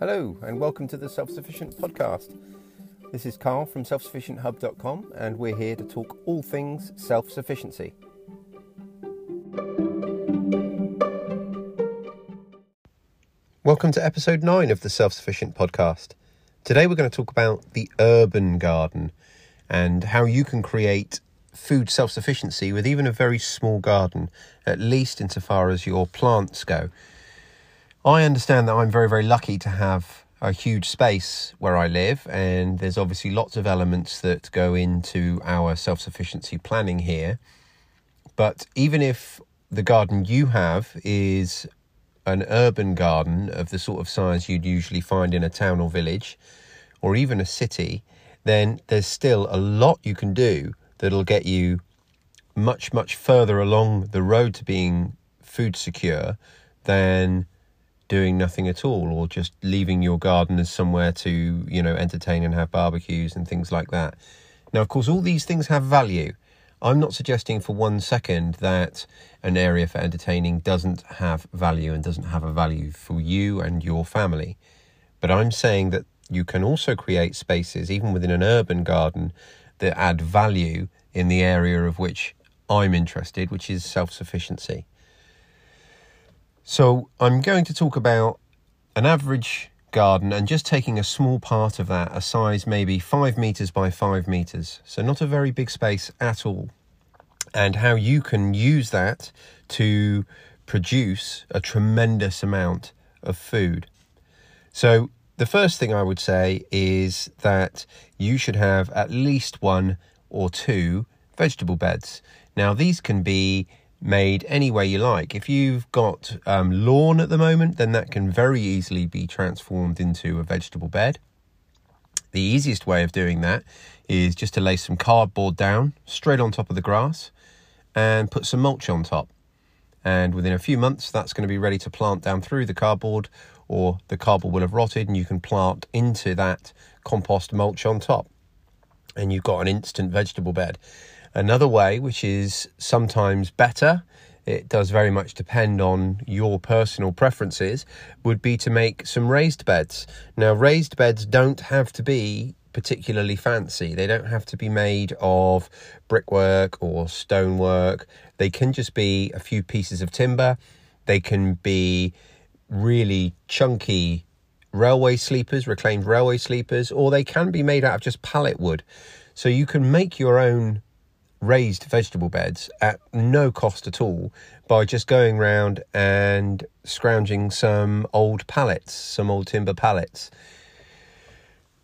Hello, and welcome to the Self Sufficient Podcast. This is Carl from selfsufficienthub.com, and we're here to talk all things self sufficiency. Welcome to episode 9 of the Self Sufficient Podcast. Today we're going to talk about the urban garden and how you can create food self sufficiency with even a very small garden, at least insofar as your plants go. I understand that I'm very, very lucky to have a huge space where I live, and there's obviously lots of elements that go into our self sufficiency planning here. But even if the garden you have is an urban garden of the sort of size you'd usually find in a town or village, or even a city, then there's still a lot you can do that'll get you much, much further along the road to being food secure than doing nothing at all or just leaving your garden as somewhere to, you know, entertain and have barbecues and things like that. Now, of course, all these things have value. I'm not suggesting for one second that an area for entertaining doesn't have value and doesn't have a value for you and your family. But I'm saying that you can also create spaces, even within an urban garden, that add value in the area of which I'm interested, which is self sufficiency. So, I'm going to talk about an average garden and just taking a small part of that, a size maybe five meters by five meters. So, not a very big space at all. And how you can use that to produce a tremendous amount of food. So, the first thing I would say is that you should have at least one or two vegetable beds. Now, these can be made any way you like. If you've got um, lawn at the moment, then that can very easily be transformed into a vegetable bed. The easiest way of doing that is just to lay some cardboard down straight on top of the grass and put some mulch on top. And within a few months, that's going to be ready to plant down through the cardboard or the cardboard will have rotted and you can plant into that compost mulch on top. And you've got an instant vegetable bed. Another way, which is sometimes better, it does very much depend on your personal preferences, would be to make some raised beds. Now, raised beds don't have to be particularly fancy. They don't have to be made of brickwork or stonework. They can just be a few pieces of timber. They can be really chunky railway sleepers, reclaimed railway sleepers, or they can be made out of just pallet wood. So you can make your own raised vegetable beds at no cost at all by just going round and scrounging some old pallets, some old timber pallets.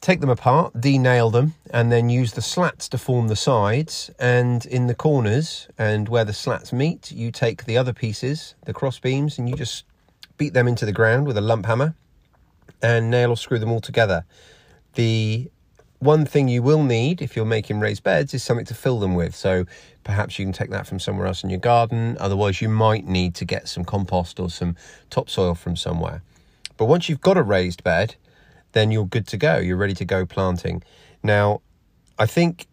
Take them apart, denail them, and then use the slats to form the sides. And in the corners and where the slats meet, you take the other pieces, the cross beams, and you just beat them into the ground with a lump hammer and nail or screw them all together. The one thing you will need if you're making raised beds is something to fill them with. So perhaps you can take that from somewhere else in your garden. Otherwise, you might need to get some compost or some topsoil from somewhere. But once you've got a raised bed, then you're good to go. You're ready to go planting. Now, I think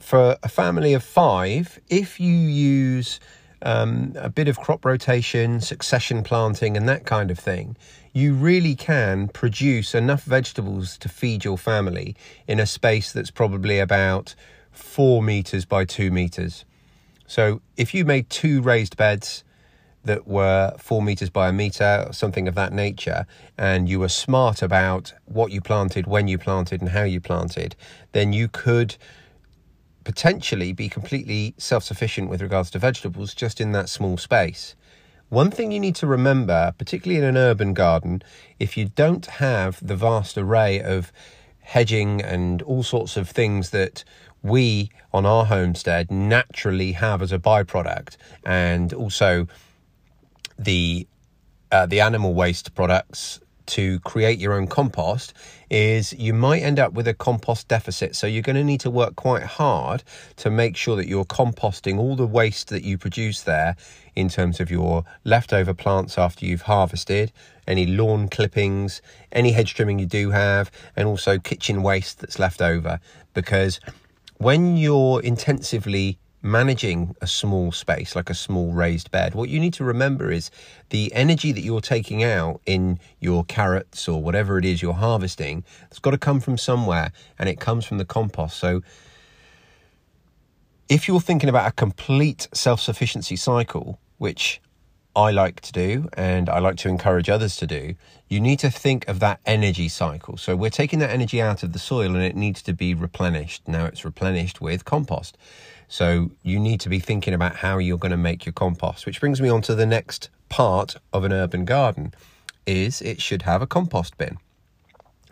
for a family of five, if you use um, a bit of crop rotation, succession planting, and that kind of thing, you really can produce enough vegetables to feed your family in a space that's probably about four meters by two meters. So if you made two raised beds that were four meters by a meter, something of that nature, and you were smart about what you planted, when you planted, and how you planted, then you could potentially be completely self sufficient with regards to vegetables just in that small space. One thing you need to remember, particularly in an urban garden, if you don't have the vast array of hedging and all sorts of things that we on our homestead naturally have as a byproduct, and also the uh, the animal waste products to create your own compost is you might end up with a compost deficit. So you're going to need to work quite hard to make sure that you're composting all the waste that you produce there in terms of your leftover plants after you've harvested, any lawn clippings, any hedge trimming you do have, and also kitchen waste that's left over. Because when you're intensively managing a small space like a small raised bed, what you need to remember is the energy that you're taking out in your carrots or whatever it is you're harvesting, it's got to come from somewhere and it comes from the compost. So if you're thinking about a complete self sufficiency cycle, which I like to do and I like to encourage others to do, you need to think of that energy cycle. So we're taking that energy out of the soil and it needs to be replenished. Now it's replenished with compost. So you need to be thinking about how you're going to make your compost, which brings me on to the next part of an urban garden is it should have a compost bin.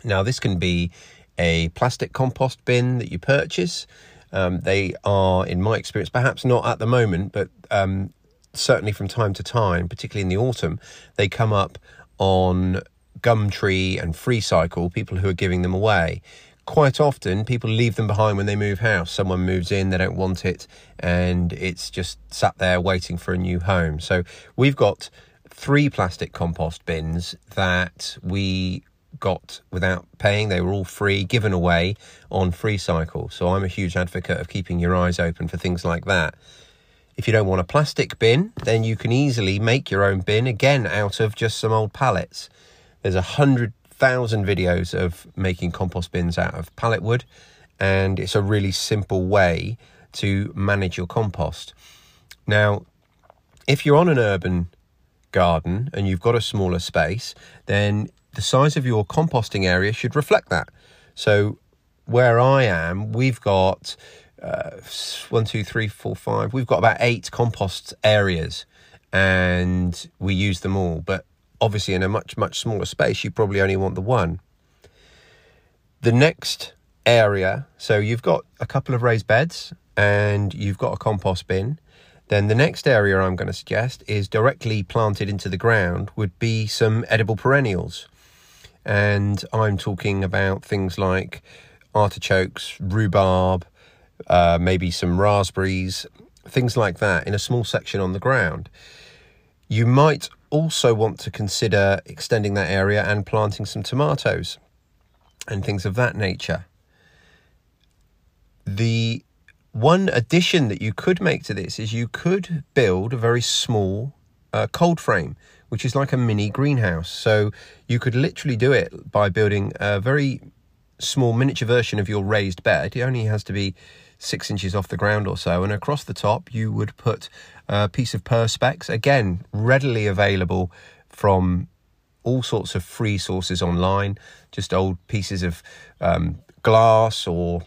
Now this can be a plastic compost bin that you purchase. Um, they are, in my experience, perhaps not at the moment, but um, certainly from time to time, particularly in the autumn, they come up on Gumtree and FreeCycle, people who are giving them away. Quite often, people leave them behind when they move house. Someone moves in, they don't want it, and it's just sat there waiting for a new home. So, we've got three plastic compost bins that we got without paying. They were all free, given away on FreeCycle. So, I'm a huge advocate of keeping your eyes open for things like that. If you don't want a plastic bin, then you can easily make your own bin again out of just some old pallets. There's a hundred thousand videos of making compost bins out of pallet wood, and it's a really simple way to manage your compost. Now, if you're on an urban garden and you've got a smaller space, then the size of your composting area should reflect that. So, where I am, we've got uh, one, two, three, four, five. We've got about eight compost areas, and we use them all. But obviously, in a much much smaller space, you probably only want the one. The next area, so you've got a couple of raised beds, and you've got a compost bin. Then the next area I'm going to suggest is directly planted into the ground would be some edible perennials. And I'm talking about things like artichokes, rhubarb, uh, maybe some raspberries, things like that in a small section on the ground. You might also want to consider extending that area and planting some tomatoes and things of that nature. The one addition that you could make to this is you could build a very small uh, cold frame, which is like a mini greenhouse. So you could literally do it by building a very small miniature version of your raised bed. It only has to be six inches off the ground or so. And across the top, you would put a piece of Perspex, again, readily available from all sorts of free sources online, just old pieces of um, glass or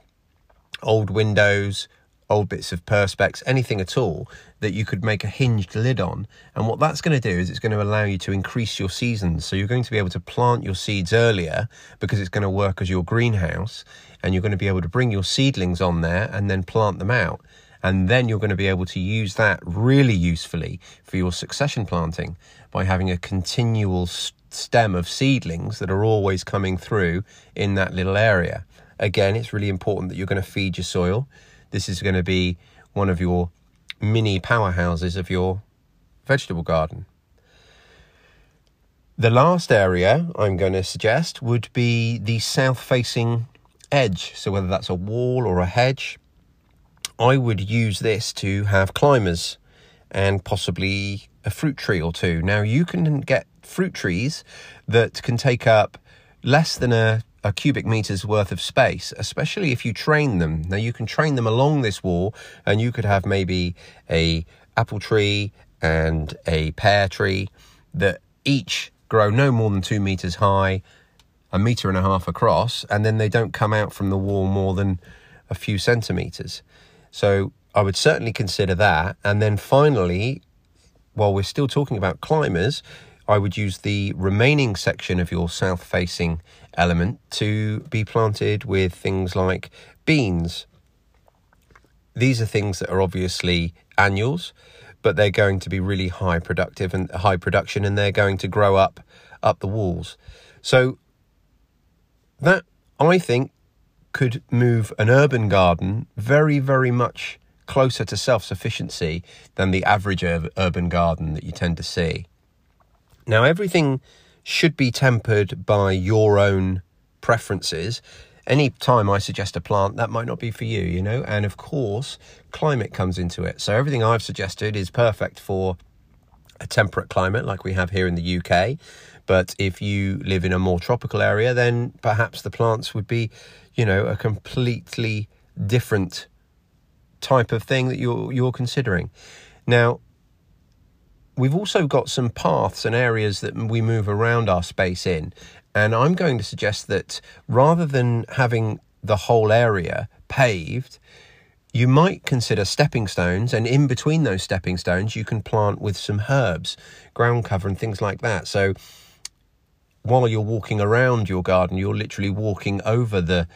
old windows, old bits of perspex, anything at all that you could make a hinged lid on. And what that's going to do is it's going to allow you to increase your seasons. So you're going to be able to plant your seeds earlier because it's going to work as your greenhouse and you're going to be able to bring your seedlings on there and then plant them out. And then you're going to be able to use that really usefully for your succession planting by having a continual stem of seedlings that are always coming through in that little area. Again, it's really important that you're going to feed your soil. This is going to be one of your mini powerhouses of your vegetable garden. The last area I'm going to suggest would be the south facing edge. So, whether that's a wall or a hedge, I would use this to have climbers and possibly a fruit tree or two. Now, you can get fruit trees that can take up less than a, a cubic meters worth of space, especially if you train them. Now, you can train them along this wall, and you could have maybe a apple tree and a pear tree that each grow no more than two meters high a meter and a half across, and then they don't come out from the wall more than a few centimeters. So I would certainly consider that. And then finally, while we're still talking about climbers, I would use the remaining section of your south facing element to be planted with things like beans. These are things that are obviously annuals, but they're going to be really high productive and high production and they're going to grow up up the walls. So that, I think, could move an urban garden very, very much closer to self sufficiency than the average ur- urban garden that you tend to see. Now, everything should be tempered by your own preferences, any time I suggest a plant, that might not be for you, you know. And of course, climate comes into it. So everything I've suggested is perfect for a temperate climate like we have here in the UK. But if you live in a more tropical area, then perhaps the plants would be, you know, a completely different type of thing that you're you're considering. Now, we've also got some paths and areas that we move around our space in, and I'm going to suggest that rather than having the whole area paved, you might consider stepping stones, and in between those stepping stones, you can plant with some herbs, ground cover, and things like that. So while you're walking around your garden, you're literally walking over the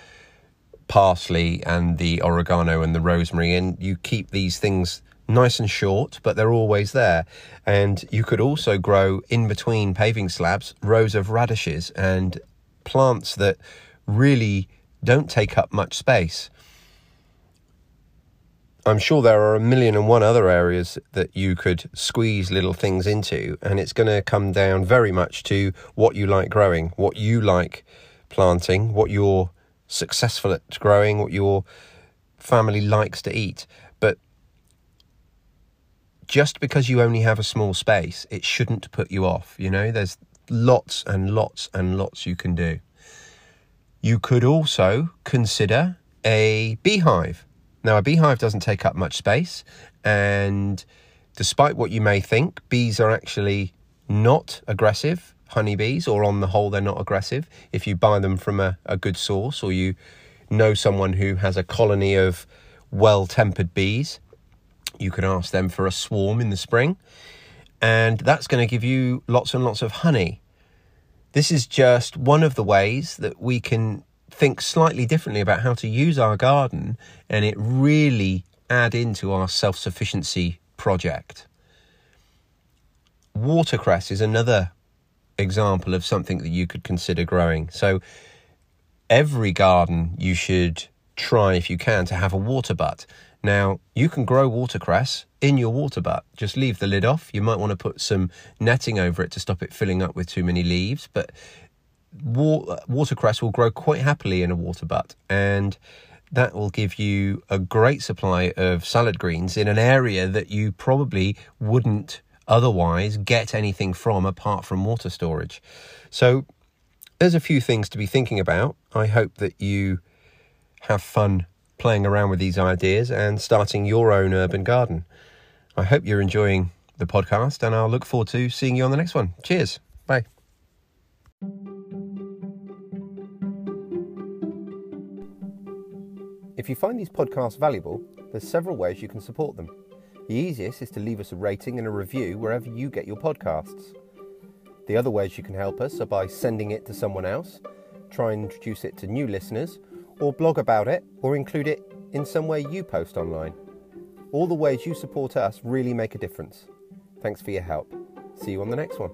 parsley and the oregano and the rosemary, and you keep these things nice and short, but they're always there. And you could also grow in between paving slabs rows of radishes and plants that really don't take up much space. I'm sure there are a million and one other areas that you could squeeze little things into, and it's going to come down very much to what you like growing, what you like planting, what you're successful at growing, what your family likes to eat. Just because you only have a small space, it shouldn't put you off. You know, there's lots and lots and lots you can do. You could also consider a beehive now, a beehive doesn't take up much space, and despite what you may think, bees are actually not aggressive, honeybees, or on the whole, they're not aggressive. If you buy them from a, a good source or you know someone who has a colony of well tempered bees, you can ask them for a swarm in the spring, and that's going to give you lots and lots of honey. This is just one of the ways that we can think slightly differently about how to use our garden and it really add into our self sufficiency project. Watercress is another example of something that you could consider growing. So, every garden you should try, if you can, to have a water butt. Now, you can grow watercress in your water butt. Just leave the lid off. You might want to put some netting over it to stop it filling up with too many leaves, but watercress will grow quite happily in a water butt, and that will give you a great supply of salad greens in an area that you probably wouldn't otherwise get anything from apart from water storage. So, there's a few things to be thinking about. I hope that you have fun playing around with these ideas and starting your own urban garden. I hope you're enjoying the podcast, and I'll look forward to seeing you on the next one. Cheers. Bye. If you find these podcasts valuable, there's several ways you can support them. The easiest is to leave us a rating and a review wherever you get your podcasts. The other ways you can help us are by sending it to someone else, try and introduce it to new listeners, or blog about it, or include it in some way you post online. All the ways you support us really make a difference. Thanks for your help. See you on the next one.